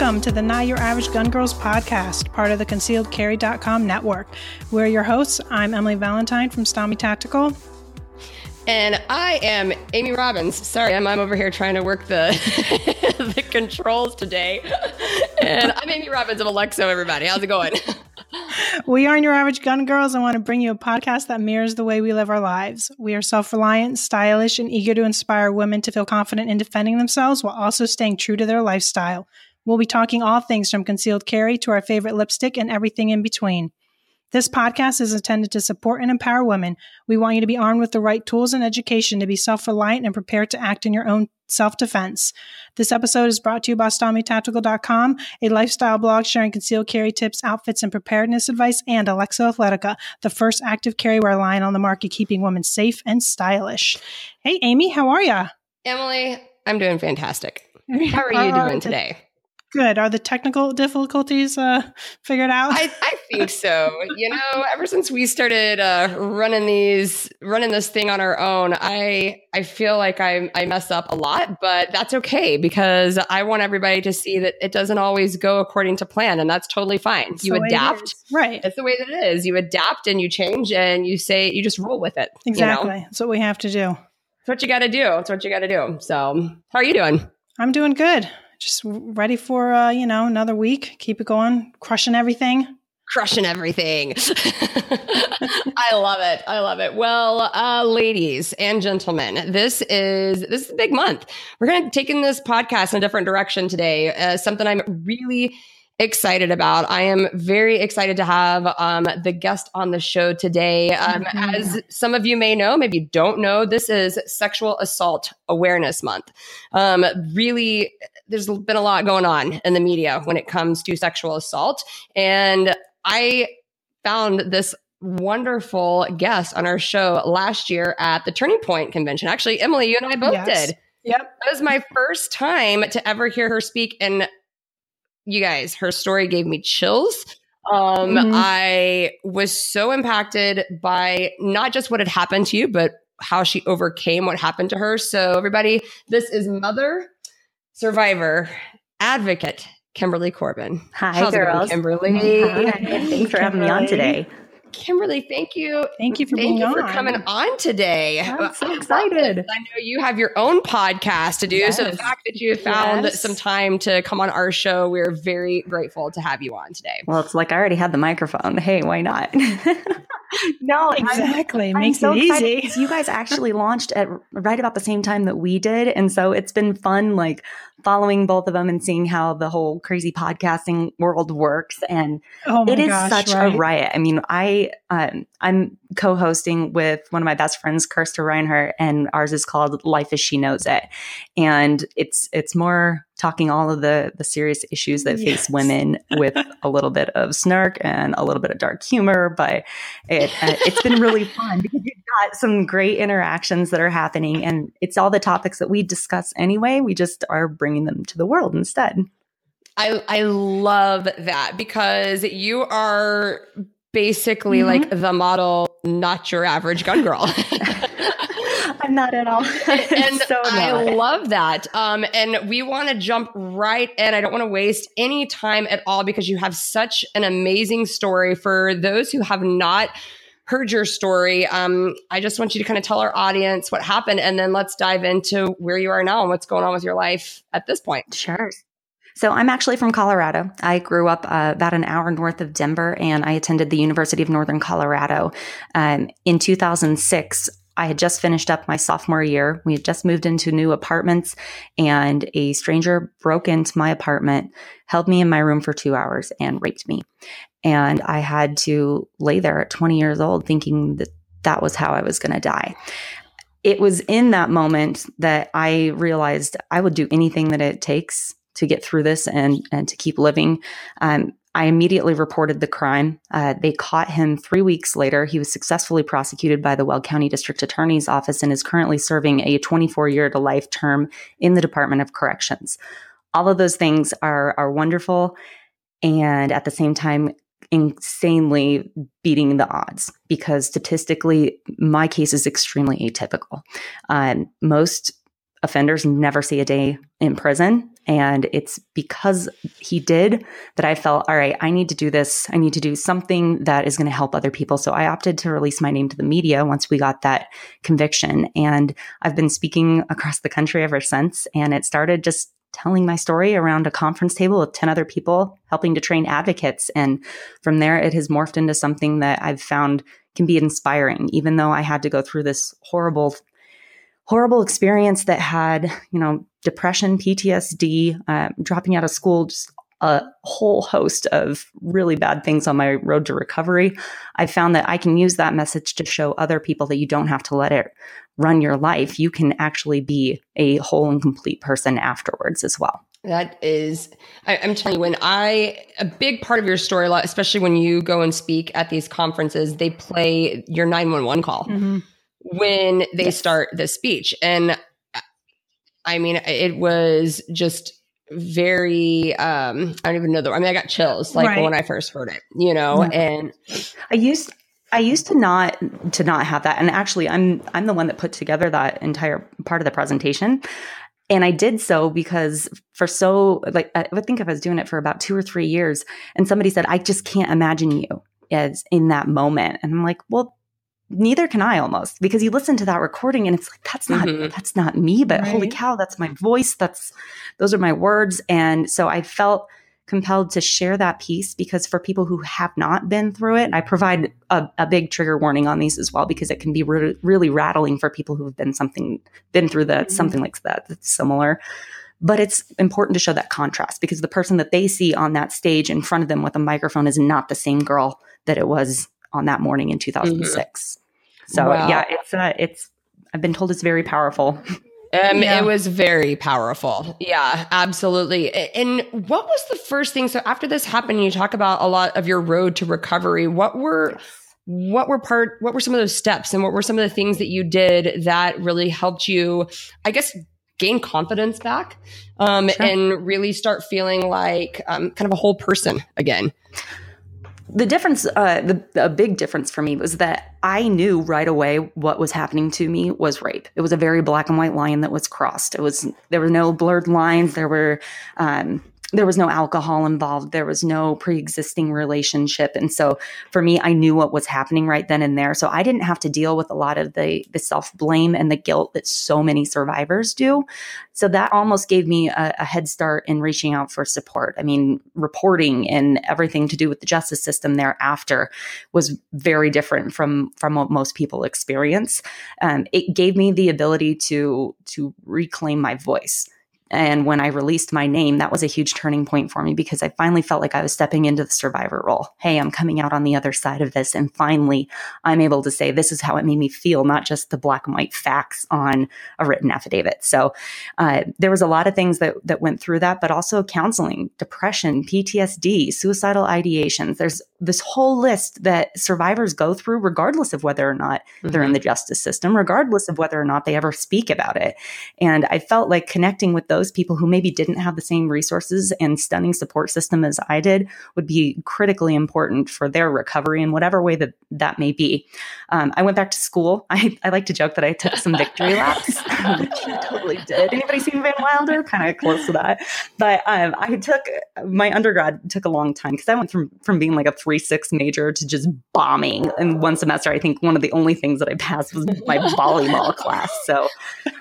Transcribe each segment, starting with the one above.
welcome to the Not Your Average Gun Girls podcast, part of the concealedcarry.com network. We're your hosts. I'm Emily Valentine from Style Me Tactical. And I am Amy Robbins. Sorry, I'm, I'm over here trying to work the the controls today. And I'm Amy Robbins of Alexo, everybody. How's it going? we aren't your average gun girls and want to bring you a podcast that mirrors the way we live our lives. We are self reliant, stylish, and eager to inspire women to feel confident in defending themselves while also staying true to their lifestyle. We'll be talking all things from concealed carry to our favorite lipstick and everything in between. This podcast is intended to support and empower women. We want you to be armed with the right tools and education to be self reliant and prepared to act in your own self defense. This episode is brought to you by StyleMeTactical.com, a lifestyle blog sharing concealed carry tips, outfits, and preparedness advice, and Alexo Athletica, the first active carry wear line on the market, keeping women safe and stylish. Hey, Amy, how are you? Emily, I'm doing fantastic. How are you oh, doing today? Good. Are the technical difficulties uh, figured out? I, I think so. you know, ever since we started uh, running these, running this thing on our own, I I feel like I I mess up a lot, but that's okay because I want everybody to see that it doesn't always go according to plan, and that's totally fine. That's you adapt, right? That's the way that it is. You adapt and you change, and you say you just roll with it. Exactly. You know? That's what we have to do. That's what you got to do. That's what you got to do. So, how are you doing? I'm doing good just ready for uh, you know another week. Keep it going, crushing everything. Crushing everything. I love it. I love it. Well, uh, ladies and gentlemen, this is this is a big month. We're going to take in this podcast in a different direction today. Uh, something I'm really excited about. I am very excited to have um, the guest on the show today. Um, mm-hmm. As some of you may know, maybe you don't know, this is Sexual Assault Awareness Month. Um, really, there's been a lot going on in the media when it comes to sexual assault. And I found this wonderful guest on our show last year at the Turning Point convention. Actually, Emily, you and I both yes. did. Yep. That was my first time to ever hear her speak. And you guys, her story gave me chills. Um, mm-hmm. I was so impacted by not just what had happened to you, but how she overcame what happened to her. So, everybody, this is Mother Survivor Advocate Kimberly Corban. Hi, How's girls. Going, Kimberly. Hi. Thanks for having me on today. Kimberly, thank you. Thank you for thank you on. for coming on today. I'm so excited. I know you have your own podcast to do. Yes. So the fact that you found yes. some time to come on our show, we're very grateful to have you on today. Well, it's like I already had the microphone. Hey, why not? no, exactly. I'm, Makes I'm so it easy. You guys actually launched at right about the same time that we did. And so it's been fun, like following both of them and seeing how the whole crazy podcasting world works. And oh it is gosh, such right? a riot. I mean, I um, I'm co-hosting with one of my best friends, Kirsta Reinhardt, and ours is called Life as She Knows It. And it's it's more talking all of the the serious issues that yes. face women with a little bit of snark and a little bit of dark humor. But it uh, it's been really fun because you've got some great interactions that are happening, and it's all the topics that we discuss anyway. We just are bringing them to the world instead. I I love that because you are basically mm-hmm. like the model, not your average gun girl. I'm not at all. and so I love that. Um, and we want to jump right in. I don't want to waste any time at all because you have such an amazing story for those who have not heard your story. Um, I just want you to kind of tell our audience what happened and then let's dive into where you are now and what's going on with your life at this point. Sure. So I'm actually from Colorado. I grew up uh, about an hour north of Denver, and I attended the University of Northern Colorado. Um, in 2006, I had just finished up my sophomore year. We had just moved into new apartments, and a stranger broke into my apartment, held me in my room for two hours, and raped me. And I had to lay there at 20 years old thinking that that was how I was going to die it was in that moment that I realized I would do anything that it takes to get through this and and to keep living. Um, I immediately reported the crime. Uh, they caught him three weeks later. He was successfully prosecuted by the Weld County District Attorney's Office and is currently serving a 24 year to life term in the Department of Corrections. All of those things are are wonderful, and at the same time, insanely beating the odds because statistically, my case is extremely atypical. Um, most offenders never see a day in prison. And it's because he did that I felt, all right, I need to do this. I need to do something that is going to help other people. So I opted to release my name to the media once we got that conviction. And I've been speaking across the country ever since. And it started just telling my story around a conference table with 10 other people, helping to train advocates. And from there, it has morphed into something that I've found can be inspiring, even though I had to go through this horrible horrible experience that had, you know, depression, PTSD, uh, dropping out of school, just a whole host of really bad things on my road to recovery. I found that I can use that message to show other people that you don't have to let it run your life. You can actually be a whole and complete person afterwards as well. That is, I, am telling you, when I, a big part of your story, especially when you go and speak at these conferences, they play your 911 call. Mm-hmm when they yes. start the speech. And I mean, it was just very um I don't even know the I mean I got chills like right. when I first heard it, you know, and I used I used to not to not have that. And actually I'm I'm the one that put together that entire part of the presentation. And I did so because for so like I would think I was doing it for about two or three years. And somebody said, I just can't imagine you as in that moment. And I'm like, well, neither can I almost because you listen to that recording and it's like that's not mm-hmm. that's not me but right. holy cow that's my voice that's those are my words and so I felt compelled to share that piece because for people who have not been through it I provide a, a big trigger warning on these as well because it can be re- really rattling for people who have been something been through that mm-hmm. something like that that's similar but it's important to show that contrast because the person that they see on that stage in front of them with a microphone is not the same girl that it was on that morning in 2006. So wow. yeah, it's uh, it's I've been told it's very powerful. Um, yeah. It was very powerful. Yeah, absolutely. And what was the first thing? So after this happened, you talk about a lot of your road to recovery. What were what were part what were some of those steps and what were some of the things that you did that really helped you i guess gain confidence back um, sure. and really start feeling like um, kind of a whole person again the difference, uh, the, a big difference for me was that I knew right away what was happening to me was rape. It was a very black and white line that was crossed. It was there were no blurred lines. There were um, there was no alcohol involved. There was no pre existing relationship. And so for me, I knew what was happening right then and there. So I didn't have to deal with a lot of the, the self blame and the guilt that so many survivors do. So that almost gave me a, a, head start in reaching out for support. I mean, reporting and everything to do with the justice system thereafter was very different from, from what most people experience. Um, it gave me the ability to, to reclaim my voice. And when I released my name, that was a huge turning point for me because I finally felt like I was stepping into the survivor role. Hey, I'm coming out on the other side of this. And finally, I'm able to say, this is how it made me feel, not just the black and white facts on a written affidavit. So uh, there was a lot of things that, that went through that, but also counseling, depression, PTSD, suicidal ideations. There's this whole list that survivors go through, regardless of whether or not mm-hmm. they're in mm-hmm. the justice system, regardless of whether or not they ever speak about it. And I felt like connecting with those those people who maybe didn't have the same resources and stunning support system as I did would be critically important for their recovery in whatever way that that may be. Um, I went back to school. I, I like to joke that I took some victory laps, which I totally did. Anybody seen Van Wilder? Kind of close to that. But um, I took my undergrad took a long time because I went from from being like a three six major to just bombing in one semester. I think one of the only things that I passed was my volleyball class. So.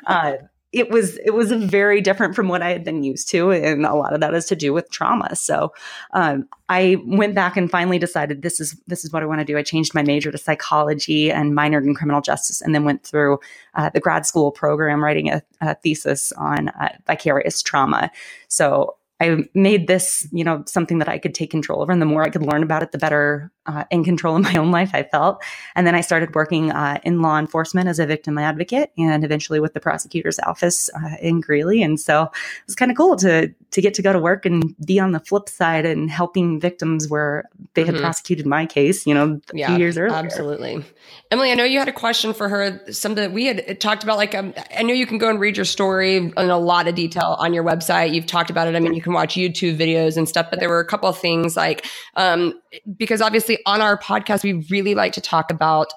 Uh, it was it was very different from what I had been used to, and a lot of that is to do with trauma. So um, I went back and finally decided this is this is what I want to do. I changed my major to psychology and minored in criminal justice, and then went through uh, the grad school program, writing a, a thesis on uh, vicarious trauma. So I made this, you know, something that I could take control over. And the more I could learn about it, the better uh, in control of my own life I felt. And then I started working uh, in law enforcement as a victim advocate and eventually with the prosecutor's office uh, in Greeley. And so it was kind of cool to, to get to go to work and be on the flip side and helping victims where they had mm-hmm. prosecuted my case, you know, a yeah, few years earlier. Absolutely. Emily, I know you had a question for her. Something that we had talked about, like, um, I know you can go and read your story in a lot of detail on your website. You've talked about it. I mean, you can watch YouTube videos and stuff, but there were a couple of things like, um, because obviously on our podcast, we really like to talk about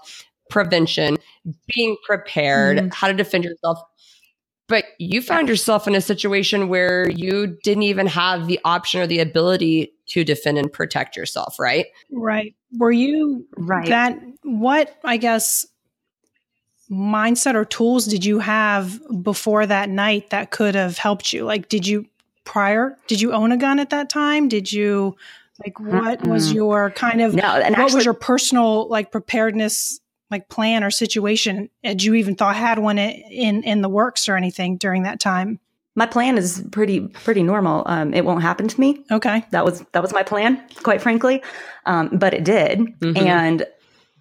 prevention, being prepared, mm-hmm. how to defend yourself but you found yourself in a situation where you didn't even have the option or the ability to defend and protect yourself, right? Right. Were you Right. that what I guess mindset or tools did you have before that night that could have helped you? Like did you prior did you own a gun at that time? Did you like what was Mm-mm. your kind of no, what actually, was your personal like preparedness like plan or situation? Had you even thought had one in in the works or anything during that time? my plan is pretty pretty normal. Um, it won't happen to me. Okay. That was that was my plan, quite frankly. Um, but it did, Mhm. and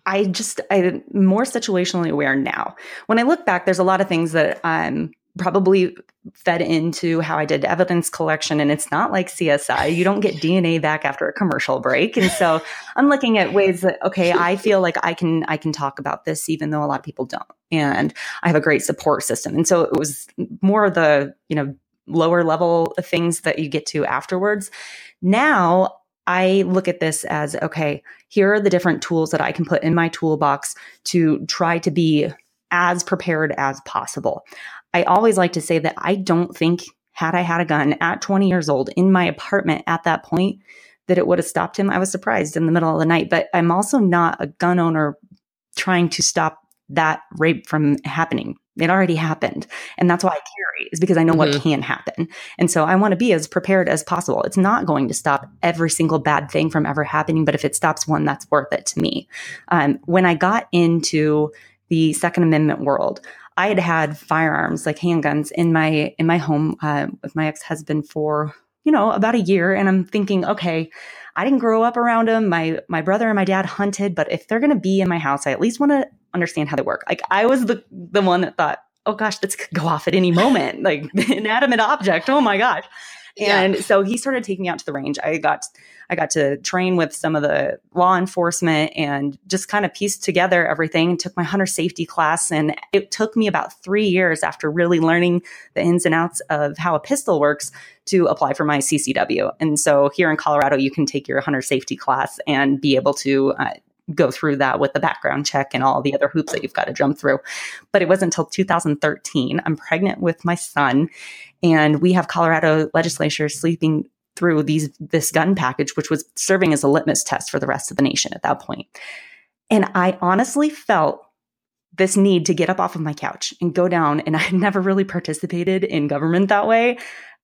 I just I'm more situationally aware now. When I look back, there's a lot of things that I'm probably fed into how I did evidence collection, and it's not like CSI. You don't get DNA back after a commercial break, and so I'm looking at ways that okay, I feel like I can I can talk about this, even though a lot of people don't, and I have a great support system, and so it was more of the you know lower level things that you get to afterwards. Now I look at this as okay, here are the different tools that I can put in my toolbox to try to be as prepared as possible. I always like to say that I don't think, had I had a gun at 20 years old in my apartment at that point, that it would have stopped him. I was surprised in the middle of the night, but I'm also not a gun owner trying to stop that rape from happening. It already happened. And that's why I carry, is because I know what Mhm. can happen. And so I want to be as prepared as possible. It's not going to stop every single bad thing from ever happening, but if it stops one, that's worth it to me. Um, when I got into the Second Amendment world, I had had firearms like handguns in my in my home uh, with my ex husband for you know about a year, and I'm thinking, okay, I didn't grow up around them. My my brother and my dad hunted, but if they're going to be in my house, I at least want to understand how they work. Like I was the the one that thought, oh gosh, this could go off at any moment, like inanimate object. Oh my gosh. Yeah. And so he started taking me out to the range. I got I got to train with some of the law enforcement and just kind of pieced together everything. Took my hunter safety class, and it took me about three years after really learning the ins and outs of how a pistol works to apply for my CCW. And so here in Colorado, you can take your hunter safety class and be able to. Uh, go through that with the background check and all the other hoops that you've got to jump through. But it wasn't until 2013. I'm pregnant with my son, and we have Colorado legislature sleeping through these this gun package, which was serving as a litmus test for the rest of the nation at that point. And I honestly felt this need to get up off of my couch and go down. And I had never really participated in government that way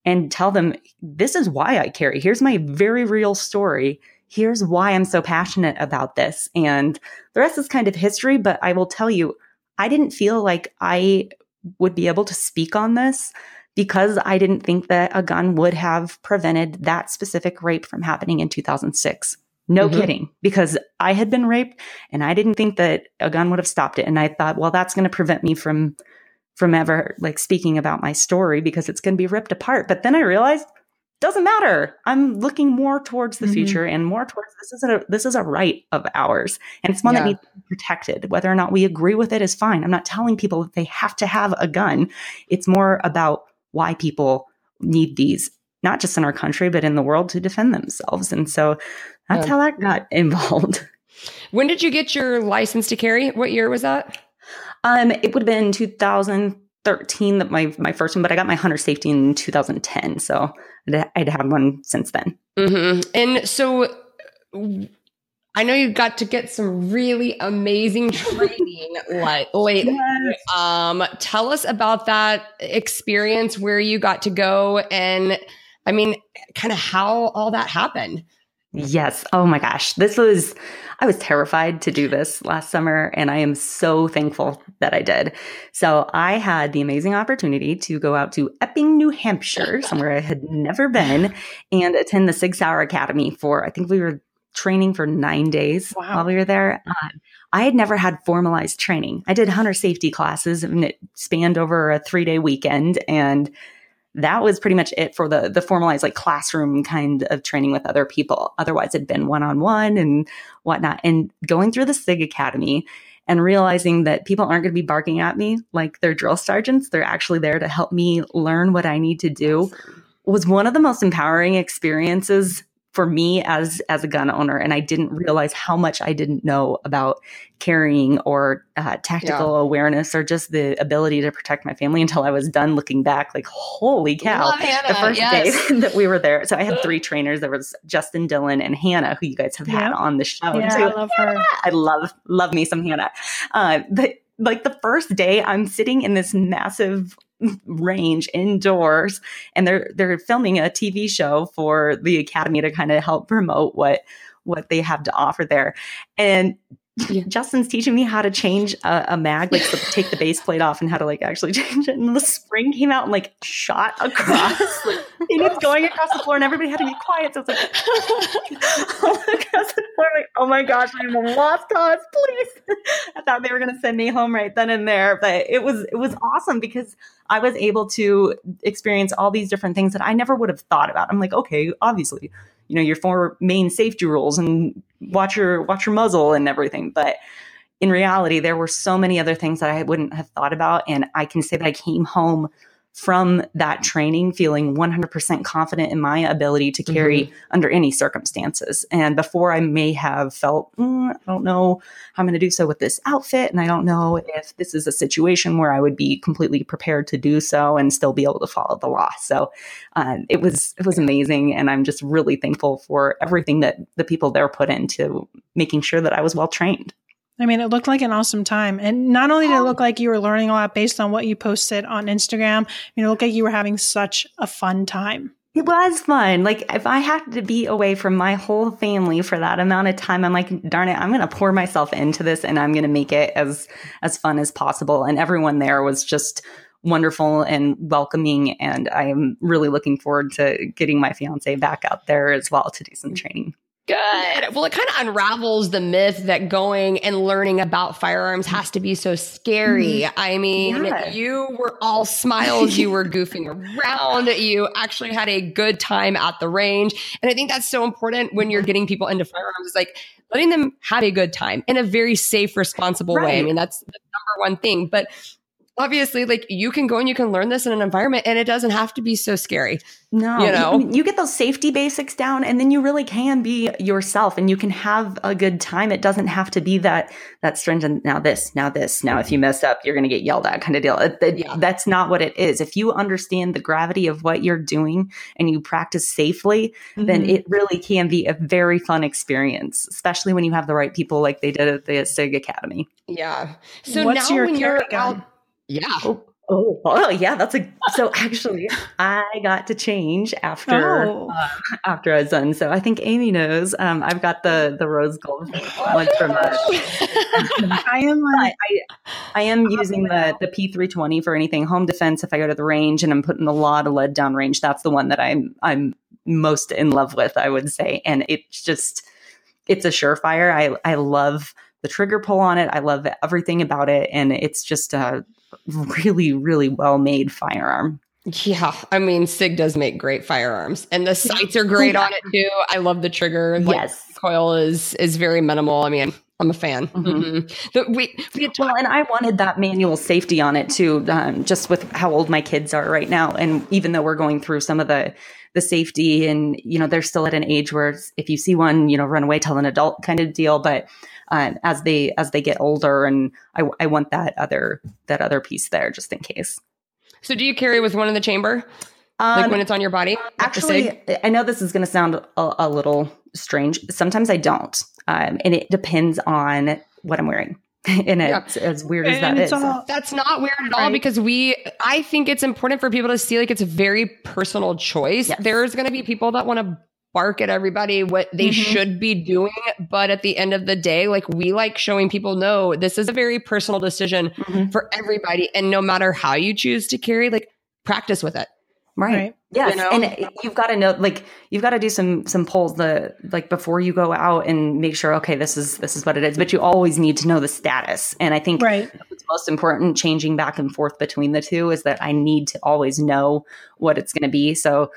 and tell them, this is why I carry. Here's my very real story. Here's why I'm so passionate about this. And the rest is kind of history, but I will tell you, I didn't feel like I would be able to speak on this because I didn't think that a gun would have prevented that specific rape from happening in 2006. No Mhm. kidding, because I had been raped and I didn't think that a gun would have stopped it. And I thought, well, that's going to prevent me from from ever like speaking about my story because it's going to be ripped apart. But then I realized doesn't matter. I'm looking more towards the Mhm. future and more towards this is a this is a right of ours and it's one Yeah. that needs to be protected. Whether or not we agree with it is fine. I'm not telling people that they have to have a gun. It's more about why people need these, not just in our country but in the world to defend themselves. And so that's Yeah. how that got involved. When did you get your license to carry? What year was that? Um, it would have been 2013 that my my first one, but I got my hunter safety in 2010, so I'd, I'd had one since then. hmm And so I know you got to get some really amazing training like lately. Um, tell us about that experience where you got to go and I mean, kind of how all that happened. Yes. Oh my gosh. This was, I was terrified to do this last summer, and I am so thankful that I did. So I had the amazing opportunity to go out to Epping, New Hampshire, somewhere I had never been, and attend the Sig Sauer Academy for, I think we were training for nine days Wow. while we were there. Um, I had never had formalized training. I did hunter safety classes, and it spanned over a three day weekend. And that was pretty much it for the the formalized like classroom kind of training with other people. Otherwise, it'd been one on one and whatnot. And going through the SIG Academy and realizing that people aren't going to be barking at me like they're drill sergeants, they're actually there to help me learn what I need to do was one of the most empowering experiences for me as as a gun owner and i didn't realize how much i didn't know about carrying or uh, tactical yeah. awareness or just the ability to protect my family until i was done looking back like holy cow the first yes. day that we were there. So i had three trainers. There was justin dylan and hannah who you guys have had on the show yeah, i love her. I love love me some hannah. Uh, but like the first day i'm sitting in this massive range indoors and they're they're filming a TV show for the academy to kind of help promote what what they have to offer there. And yeah. Justin's teaching me how to change a, a mag, like to take the base plate off and how to like actually change it. And the spring came out and like shot across. like, and it's going across the floor, and everybody had to be quiet. So it's like all across the floor, like, oh my gosh, I'm a lost cause, please. I thought they were gonna send me home right then and there, but it was it was awesome because I was able to experience all these different things that I never would have thought about. I'm like, okay, obviously you know your four main safety rules and watch your watch your muzzle and everything. But in reality there were so many other things that i wouldn't have thought about and i can say that i came home from that training feeling 100% confident in my ability to carry mm-hmm. under any circumstances. And before I may have felt, mm, I don't know how I'm going to do so with this outfit. And I don't know if this is a situation where I would be completely prepared to do so and still be able to follow the law. So uh, it was, it was amazing. And I'm just really thankful for everything that the people there put into making sure that I was well trained. I mean, it looked like an awesome time. And not only did it um, look like you were learning a lot based on what you posted on Instagram, I mean, it looked like you were having such a fun time. It was fun. Like if I had to be away from my whole family for that amount of time, I'm like, darn it, I'm going to pour myself into this and I'm going to make it as as fun as possible. And everyone there was just wonderful and welcoming and I am really looking forward to getting my fiance back out there as well to do some training. Good. Well, it kind of unravels the myth that going and learning about firearms has to be so scary. Mm-hmm. I mean, yeah. you were all smiles, you were goofing around, you actually had a good time at the range. And I think that's so important when you're getting people into firearms is like letting them have a good time in a very safe, responsible right. way. I mean, that's the number one thing. But obviously like you can go and you can learn this in an environment and it doesn't have to be so scary no you know? you, you, get those safety basics down and then you really can be yourself and you can have a good time. It doesn't have to be that that stringent now this now this now if you mess up you're going to get yelled at kind of deal. It, it, yeah. that's not what it is. If you understand the gravity of what you're doing and you practice safely mm-hmm. then it really can be a very fun experience especially when you have the right people like they did at the sig academy. Yeah. So What's now when you're out yeah. Oh, oh, oh, yeah. That's a so. Actually, I got to change after oh. uh, after I was done. So I think Amy knows. Um, I've got the the rose gold one from. Uh, I am. I, I, I am using the the P three twenty for anything home defense. If I go to the range and I'm putting a lot of lead down range, that's the one that I'm I'm most in love with. I would say, and it's just it's a surefire. I I love the trigger pull on it. I love everything about it, and it's just a really, really well made firearm. Yeah, I mean, Sig does make great firearms, and the sights are great yeah. on it too. I love the trigger. Like, yes, coil is is very minimal. I mean, I'm a fan. Mm-hmm. Mm-hmm. The, we, we well, and I wanted that manual safety on it too, um, just with how old my kids are right now, and even though we're going through some of the the safety, and you know, they're still at an age where if you see one, you know, run away, tell an adult kind of deal, but um, as they as they get older. And I, I want that other that other piece there just in case. So do you carry with one in the chamber? Um, like when it's on your body? Actually, I know this is going to sound a, a, little strange. Sometimes I don't, um, and it depends on what I'm wearing. and it's as weird as that is. All, that's not weird at all right. because we, I think it's important for people to see like it's a very personal choice. Yes. There's going to be people that want to bark at everybody what they mm-hmm. should be doing. But at the end of the day, like we like showing people, no, this is a very personal decision mm-hmm. for everybody. And no matter how you choose to carry, like practice with it. Right. right. Yes. You know? And you've got to know, like, you've got to do some, some polls the, like before you go out and make sure, okay, this is, this is what it is, but you always need to know the status. And I think right. what's most important changing back and forth between the two is that I need to always know what it's going to be. So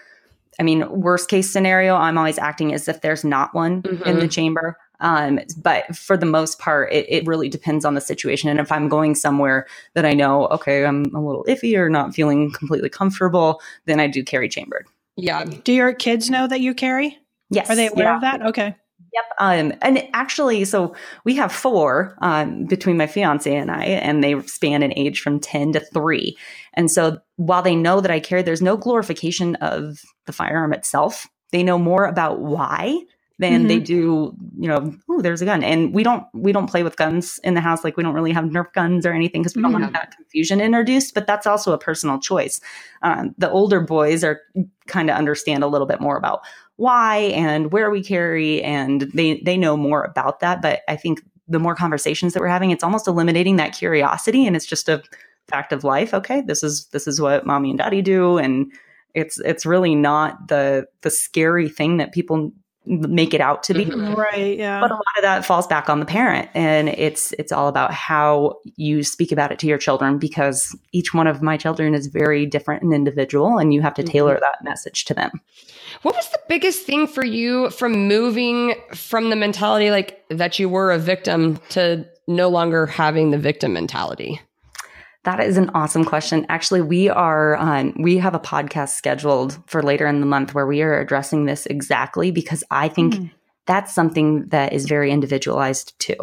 I mean, worst case scenario, I'm always acting as if there's not one mm-hmm. in the mm-hmm. chamber. Um, but for the most part, it, it, really depends on the situation. And if I'm going somewhere that I know, okay, I'm a little iffy or not feeling completely comfortable, then I do carry chambered. Yeah. Do your kids know that you carry? Yes. Are they aware yeah. of that? Okay. Yep. Um, and actually, so we have four um, between my fiance and I, and they span an age from 10 to three. And so while they know that I carry, there's no glorification of the firearm itself. They know more about why than mm-hmm. they do, you know, oh, there's a gun. And we don't we don't play with guns in the house. Like we don't really have Nerf guns or anything because we don't mm-hmm. want that confusion introduced. But that's also a personal choice. Um, the older boys are kind of understand a little bit more about why and where we carry, and they they know more about that. But I think the more conversations that we're having, it's almost eliminating that curiosity, and it's just a fact of life. Okay, this is this is what mommy and daddy do, and it's it's really not the the scary thing that people make it out to be mm-hmm. right yeah but a lot of that falls back on the parent and it's it's all about how you speak about it to your children because each one of my children is very different and individual and you have to tailor mm-hmm. that message to them what was the biggest thing for you from moving from the mentality like that you were a victim to no longer having the victim mentality that is an awesome question. Actually, we are um, we have a podcast scheduled for later in the month where we are addressing this exactly because I think mm. that's something that is very individualized too.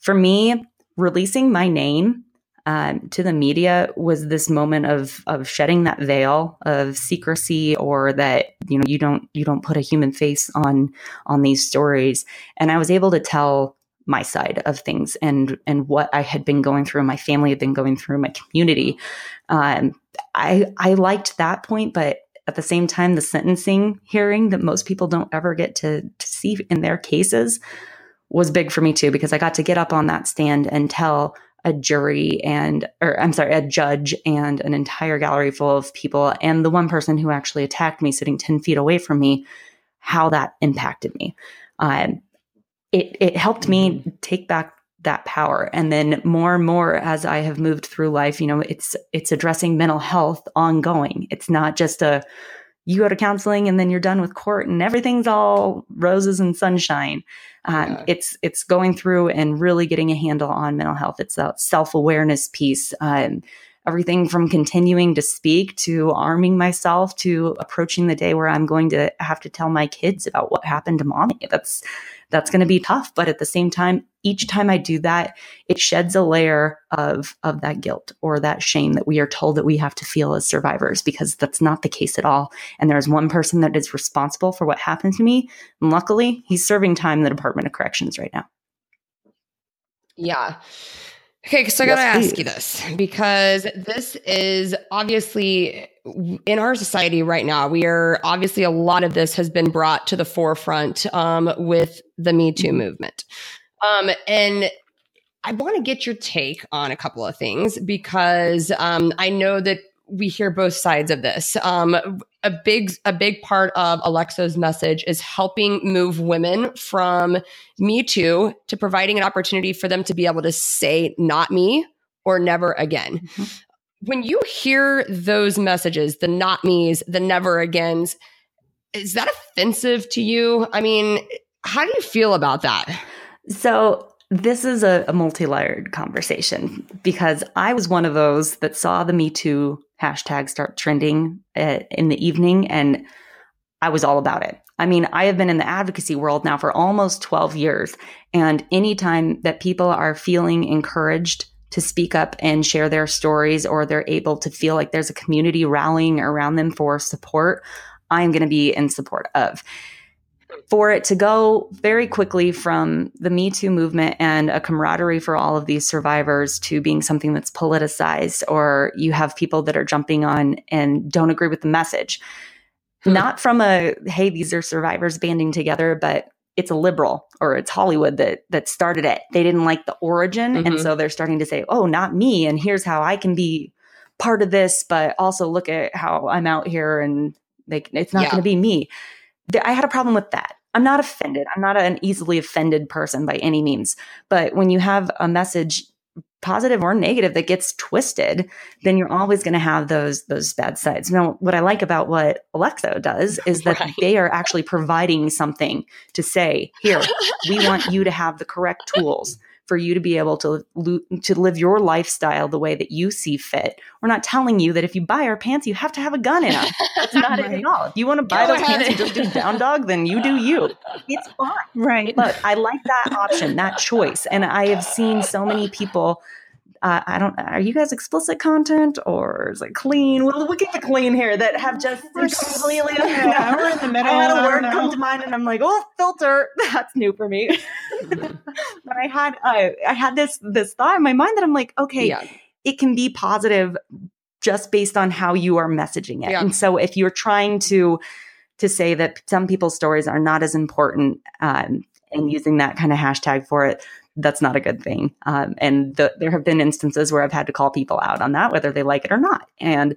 For me, releasing my name um, to the media was this moment of of shedding that veil of secrecy or that you know you don't you don't put a human face on on these stories and i was able to tell my side of things and and what I had been going through, my family had been going through, my community. Um, I I liked that point, but at the same time, the sentencing hearing that most people don't ever get to to see in their cases was big for me too because I got to get up on that stand and tell a jury and or I'm sorry, a judge and an entire gallery full of people and the one person who actually attacked me sitting 10 feet away from me, how that impacted me. Um, it it helped me mm-hmm. take back that power. And then more and more as i have moved through life you know it's it's addressing mental health ongoing. It's not just a you go to counseling and then you're done with court and everything's all roses and sunshine. Um, yeah. it's it's going through and really getting a handle on mental health. It's a self-awareness piece. Um, everything from continuing to speak to arming myself to approaching the day where i'm going to have to tell my kids about what happened to mommy. That's that's going to be tough. But at the same time, each time I do that, it sheds a layer of, of that guilt or that shame that we are told that we have to feel as survivors because that's not the case at all. And there's one person that is responsible for what happened to me. And luckily, he's serving time in the Department of Corrections right now. Yeah. Okay, so I gotta ask you this because this is obviously in our society right now. We are obviously a lot of this has been brought to the forefront um, with the Me Too mm-hmm. movement, um, and I want to get your take on a couple of things because um, I know that we hear both sides of this. Um, a big a big part of Alexo's message is helping move women from me too to providing an opportunity for them to be able to say not me or never again. Mm-hmm. When you hear those messages, the not me's, the never agains, is that offensive to you? I mean, how do you feel about that? So this is a, a multi-layered conversation because I was one of those that saw the Me Too hashtag start trending uh, in the evening, and I was all about it. I mean, I have been in the advocacy world now for almost 12 years, and anytime that people are feeling encouraged to speak up and share their stories, or they're able to feel like there's a community rallying around them for support, I'm going to be in support of for it to go very quickly from the Me Too movement and a camaraderie for all of these survivors to being something that's politicized, or you have people that are jumping on and don't agree with the message. Hmm. Not from a, hey, these are survivors banding together, but it's a liberal or it's Hollywood that that started it. They didn't like the origin. Mm-hmm. And so they're starting to say, oh, not me. And here's how I can be part of this, but also look at how I'm out here and like it's not yeah. going to be me. I had a problem with that. I'm not offended. I'm not an easily offended person by any means. But when you have a message, positive or negative, that gets twisted, then you're always going to have those those bad sides. Now, what I like about what Alexo does is that right. they are actually providing something to say, here, we want you to have the correct tools for you to be able to to live your lifestyle the way that you see fit. We're not telling you that if you buy our pants, you have to have a gun in them. That's not right. it at all. If you want to buy Go those ahead. pants and just do down dog, then you do you. It's fine. Right. But I like that option, that choice. And I have seen so many people uh, I don't. Are you guys explicit content or is it clean? We'll look at the clean here that have just completely. Yeah, we're in the middle. I had a word come to mind, and I'm like, oh, filter. That's new for me. but I had uh, I had this this thought in my mind that I'm like, okay, yeah. it can be positive just based on how you are messaging it. Yeah. And so if you're trying to to say that some people's stories are not as important um, and using that kind of hashtag for it, that's not a good thing. Um, and the, there have been instances where I've had to call people out on that, whether they like it or not. And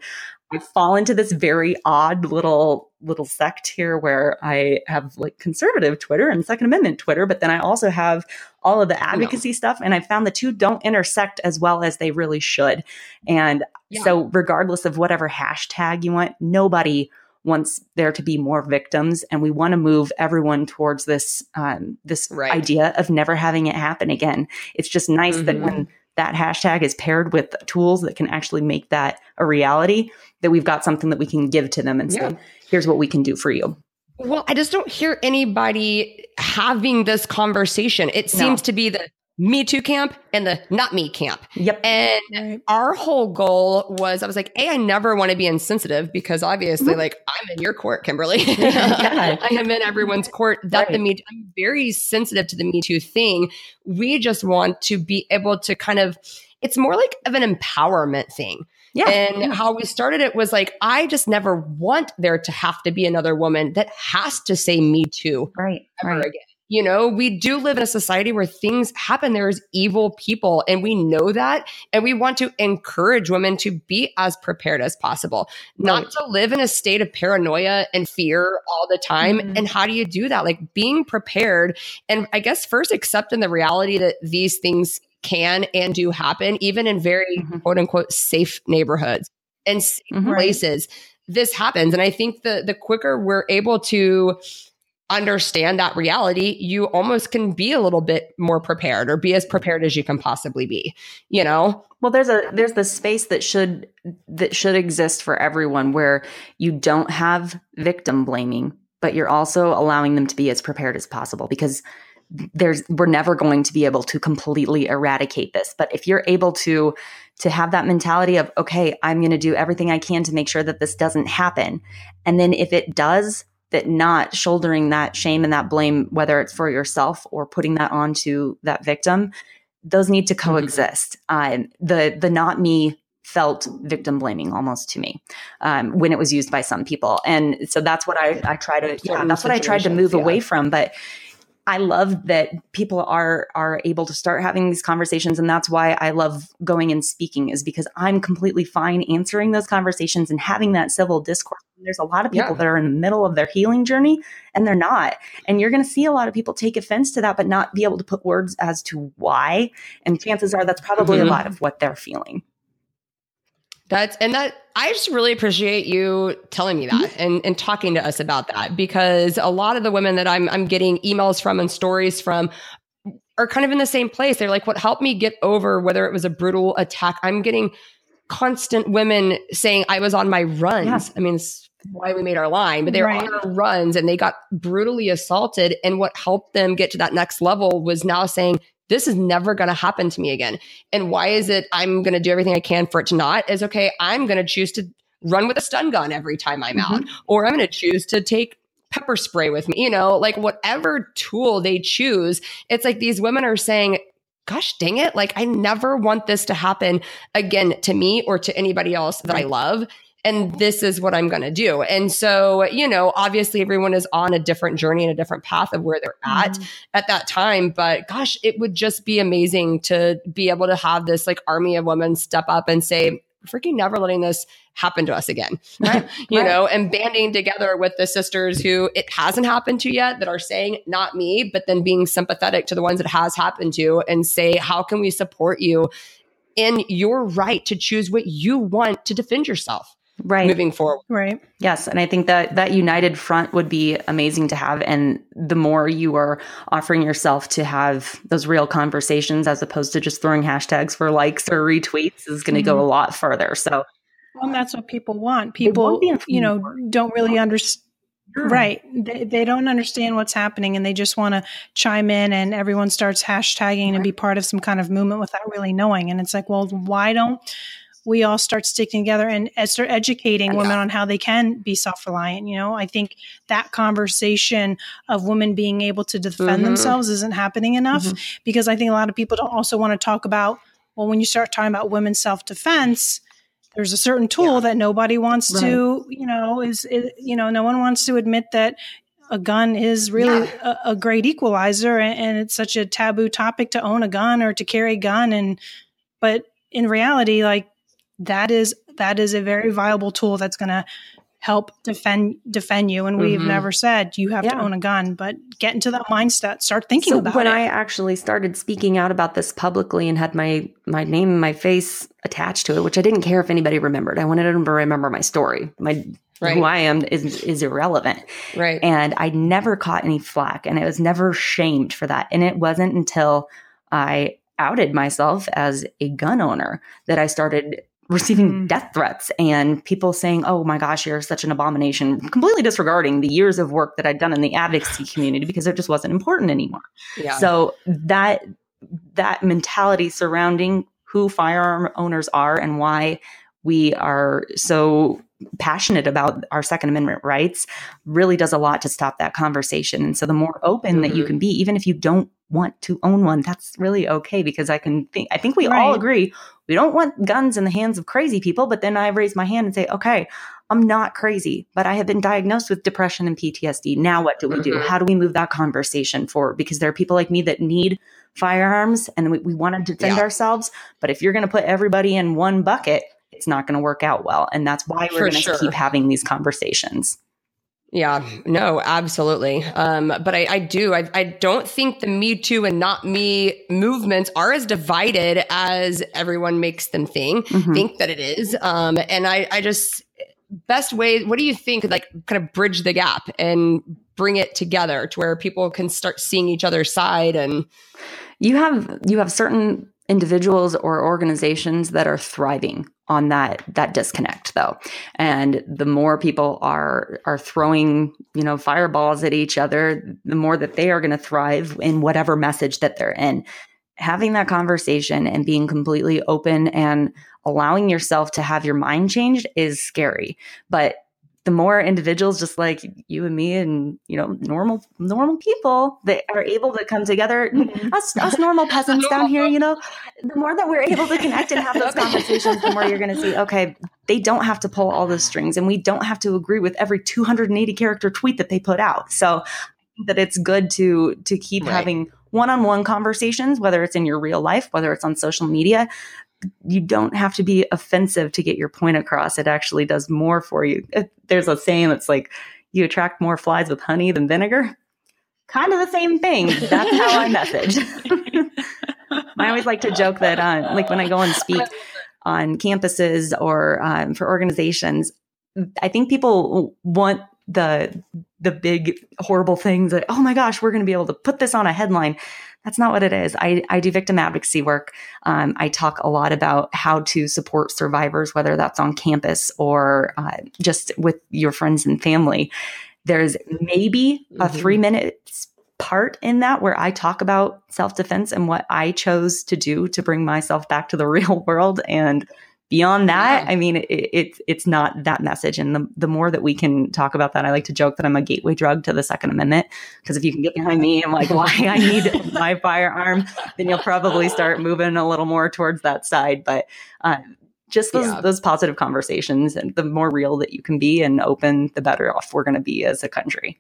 I fall into this very odd little little sect here where I have like conservative Twitter and Second Amendment Twitter, but then I also have all of the advocacy stuff. And I found the two don't intersect as well as they really should. And yeah. so, regardless of whatever hashtag you want, nobody wants there to be more victims and we want to move everyone towards this um, this right. idea of never having it happen again it's just nice mm-hmm. that when that hashtag is paired with tools that can actually make that a reality that we've got something that we can give to them and yeah. say here's what we can do for you well i just don't hear anybody having this conversation it seems no. to be the me too camp and the not me camp. Yep. And right. our whole goal was I was like, A, I never want to be insensitive because obviously, mm-hmm. like, I'm in your court, Kimberly. yeah. I am in everyone's court. That right. the me I'm very sensitive to the Me Too thing. We just want to be able to kind of it's more like of an empowerment thing. Yeah. And yeah. how we started it was like, I just never want there to have to be another woman that has to say me too right, ever right. again. You know, we do live in a society where things happen. There's evil people, and we know that. And we want to encourage women to be as prepared as possible, not to live in a state of paranoia and fear all the time. Mm-hmm. And how do you do that? Like being prepared. And I guess first accepting the reality that these things can and do happen, even in very mm-hmm. quote unquote safe neighborhoods and mm-hmm. places. This happens. And I think the the quicker we're able to understand that reality, you almost can be a little bit more prepared or be as prepared as you can possibly be, you know? Well, there's a there's the space that should that should exist for everyone where you don't have victim blaming, but you're also allowing them to be as prepared as possible because there's we're never going to be able to completely eradicate this. But if you're able to to have that mentality of okay, I'm going to do everything I can to make sure that this doesn't happen. And then if it does, that not shouldering that shame and that blame, whether it's for yourself or putting that onto that victim, those need to mm-hmm. coexist. Mm-hmm. Um, the the not me felt victim blaming almost to me um, when it was used by some people, and so that's what I I try to yeah, that's what I tried to move yeah. away from, but. I love that people are are able to start having these conversations and that's why I love going and speaking is because I'm completely fine answering those conversations and having that civil discourse. There's a lot of people yeah. that are in the middle of their healing journey and they're not. And you're going to see a lot of people take offense to that but not be able to put words as to why and chances are that's probably mm-hmm. a lot of what they're feeling. That's and that I just really appreciate you telling me that mm-hmm. and, and talking to us about that because a lot of the women that I'm I'm getting emails from and stories from are kind of in the same place. They're like, what helped me get over whether it was a brutal attack? I'm getting constant women saying I was on my runs. Yeah. I mean, it's why we made our line, but they were right. on their runs and they got brutally assaulted. And what helped them get to that next level was now saying, this is never going to happen to me again. And why is it I'm going to do everything I can for it to not? Is okay, I'm going to choose to run with a stun gun every time I'm mm-hmm. out, or I'm going to choose to take pepper spray with me, you know, like whatever tool they choose. It's like these women are saying, gosh dang it, like I never want this to happen again to me or to anybody else that I love and this is what I'm going to do. And so, you know, obviously everyone is on a different journey and a different path of where they're at mm-hmm. at that time. But gosh, it would just be amazing to be able to have this like army of women step up and say, freaking never letting this happen to us again. Right. you right. know, and banding together with the sisters who it hasn't happened to yet that are saying, not me, but then being sympathetic to the ones it has happened to and say, how can we support you in your right to choose what you want to defend yourself? Right moving forward. Right. Yes, and I think that that united front would be amazing to have and the more you are offering yourself to have those real conversations as opposed to just throwing hashtags for likes or retweets is going to go mm-hmm. a lot further. So Well, that's what people want. People, want you know, don't really understand. Right. They, they don't understand what's happening and they just want to chime in and everyone starts hashtagging and be part of some kind of movement without really knowing. And it's like, well, why don't we all start sticking together and ed- start educating women on how they can be self reliant? You know, I think that conversation of women being able to defend Mhm. themselves isn't happening enough because I think a lot of people don't also want to talk about, well, when you start talking about women's self defense, there's a certain tool that nobody wants to, you know, is, is, you know, no one wants to admit that a gun is really a, a great equalizer and, and it's such a taboo topic to own a gun or to carry a gun. And, but in reality, like that is, that is a very viable tool that's going to help defend defend you and we've Mhm. never said you have to own a gun but get into that mindset start thinking so about when it I actually started speaking out about this publicly and had my my name and my face attached to it, which I didn't care if anybody remembered. I wanted them to remember my story. My Right. who I am is is irrelevant. Right. And I never caught any flack and I was never shamed for that. And it wasn't until I outed myself as a gun owner that I started receiving Mm. death threats and people saying, Oh my gosh, you're such an abomination, completely disregarding the years of work that I'd done in the advocacy community because it just wasn't important anymore. yeah. So that that mentality surrounding who firearm owners are and why we are so passionate about our second amendment rights really does a lot to stop that conversation and so the more open that you Mhm. can be even if you don't want to own one that's really okay because i can think i think we all agree we don't want guns in the hands of crazy people but then i raise my hand and say okay i'm not crazy but i have been diagnosed with depression and ptsd now what do we do Mhm. how do we move that conversation forward because there are people like me that need firearms and we, we want to defend Yeah. ourselves but if you're going to put everybody in one bucket it's not going to work out well and that's why we're going to sure. keep having these conversations Yeah, no, absolutely. Um, but I, I do. I, I don't think the Me Too and Not Me movements are as divided as everyone makes them think. Mhm. Think that it is. Um, and I, I just best way. What do you think? Like, kind of bridge the gap and bring it together to where people can start seeing each other's side and you have you have certain individuals or organizations that are thriving on that that disconnect though. And the more people are are throwing you know fireballs at each other the more that they are going to thrive in whatever message that they're in. Having that conversation and being completely open and allowing yourself to have your mind changed is scary. But the more individuals just like you and me and you know normal normal people that are able to come together. Mm-hmm. Us, us normal peasants down here you know? The more that we're able to connect and have those conversations the more you're going to see okay they don't have to pull all the strings and we don't have to agree with every 280 character tweet that they put out. So that it's good to to keep Right. having one-on-one conversations whether it's in your real life whether it's on social media you don't have to be offensive to get your point across. It actually does more for you. There's a saying that's like, you attract more flies with honey than vinegar. Kind of the same thing. That's how I message. I always like to joke that, uh, like when I go and speak on campuses or um, for organizations, I think people want the the big horrible things that oh my gosh we're going to be able to put this on a headline that's not what it is. I, I do victim advocacy work. Um, i talk a lot about how to support survivors whether that's on campus or uh, just with your friends and family. There's maybe a Mhm. three minutes part in that where i talk about self-defense and what i chose to do to bring myself back to the real world and beyond that Yeah. i mean it, it, it's not that message and the, the more that we can talk about that i like to joke that i'm a gateway drug to the second amendment because if you can get behind me and like why i need my firearm then you'll probably start moving a little more towards that side but uh, just those, Yeah. those positive conversations and the more real that you can be and open the better off we're going to be as a country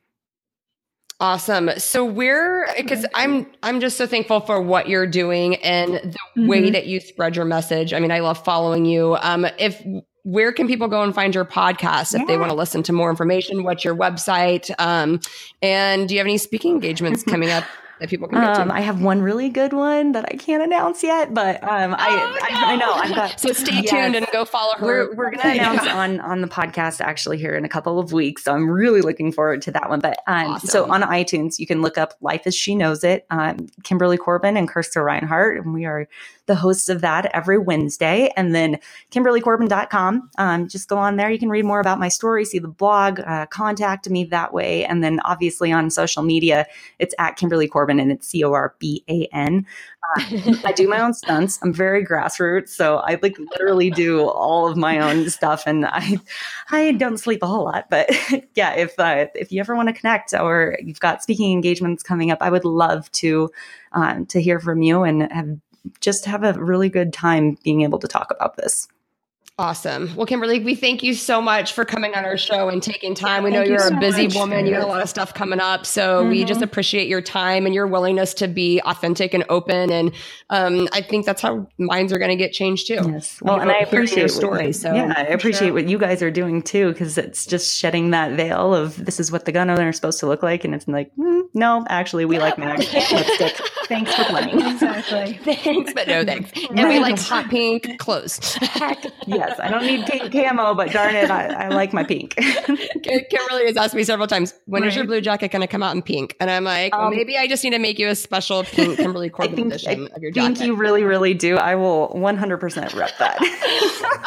Awesome. So we're because I'm I'm just so thankful for what you're doing and the way Mhm. that you spread your message. I mean, I love following you. Um, if where can people go and find your podcast if they want to listen to more information? What's your website? Um, and do you have any speaking engagements coming up? That people can get um, to? I have one really good one that I can't announce yet, but um, I, Oh, I, I know I've got. So stay Yes. tuned and go follow her. We're, we're going to announce on on the podcast actually here in a couple of weeks. So I'm really looking forward to that one. But um, so on iTunes, you can look up "Life as She Knows It." Um, Kimberly Corban and Kirsta Reinhart, and we are the hosts of that every Wednesday. And then KimberlyCorban.com. Um, just go on there. You can read more about my story, see the blog, uh, contact me that way. And then obviously on social media, it's at Kimberly Corban and it's C O R B A N. Uh, I do my own stunts. I'm very grassroots, so I like literally do all of my own stuff, and I I don't sleep a whole lot. But yeah, if uh, if you ever want to connect or you've got speaking engagements coming up, I would love to um, to hear from you and have just have a really good time being able to talk about this. Awesome. Well, Kimberly, we thank you so much for coming on our show and taking time. We know Thank you you're so a busy much. woman. You have a lot of stuff coming up. So we just appreciate your time and your willingness to be authentic and open. And um, I think that's how minds are going to get changed too. Yes. Well, and I appreciate your what- So yeah, I appreciate sure. what you guys are doing too, because it's just shedding that veil of this is what the gun owner is supposed to look like, and it's like, mm, no, actually, we like mag lipstick. Thanks for playing. Exactly. Thanks, but no thanks. And we like hot pink clothes. Yes, I don't need pink camo, but darn it, I, I like my pink. Kimberly has asked me several times, when is your blue jacket going to come out in pink? And I'm like, well, Um, maybe I just need to make you a special pink Kimberly Corban think, edition of your I jacket. think you really, really do. I will 100% rep that.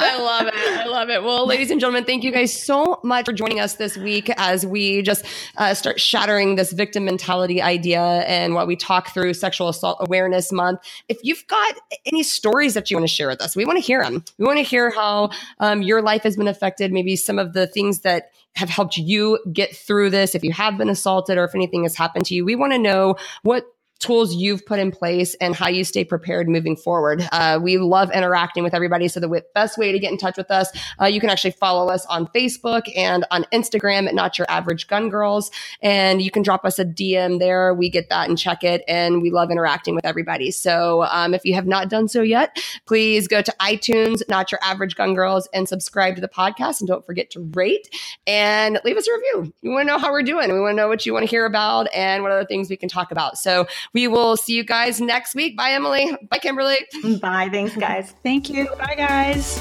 I love it. I love it. Well, ladies and gentlemen, thank you guys so much for joining us this week as we just uh, start shattering this victim mentality idea and while we talk through Sexual Assault Awareness Month. If you've got any stories that you want to share with us, we want to hear them. We want to hear how um, your life has been affected, maybe some of the things that have helped you get through this. If you have been assaulted or if anything has happened to you, we want to know what tools you've put in place and how you stay prepared moving forward. Uh, we love interacting with everybody. So the w- best way to get in touch with us, uh, you can actually follow us on Facebook and on Instagram at Not Your Average Gun Girls, and you can drop us a DM there. We get that and check it, and we love interacting with everybody. So um, if you have not done so yet, please go to iTunes, Not Your Average Gun Girls, and subscribe to the podcast. And don't forget to rate and leave us a review. We want to know how we're doing. We want to know what you want to hear about and what other things we can talk about. So we will see you guys next week. Bye, Emily. Bye, Kimberly. Bye. Thanks, guys. Thank you. Bye, guys.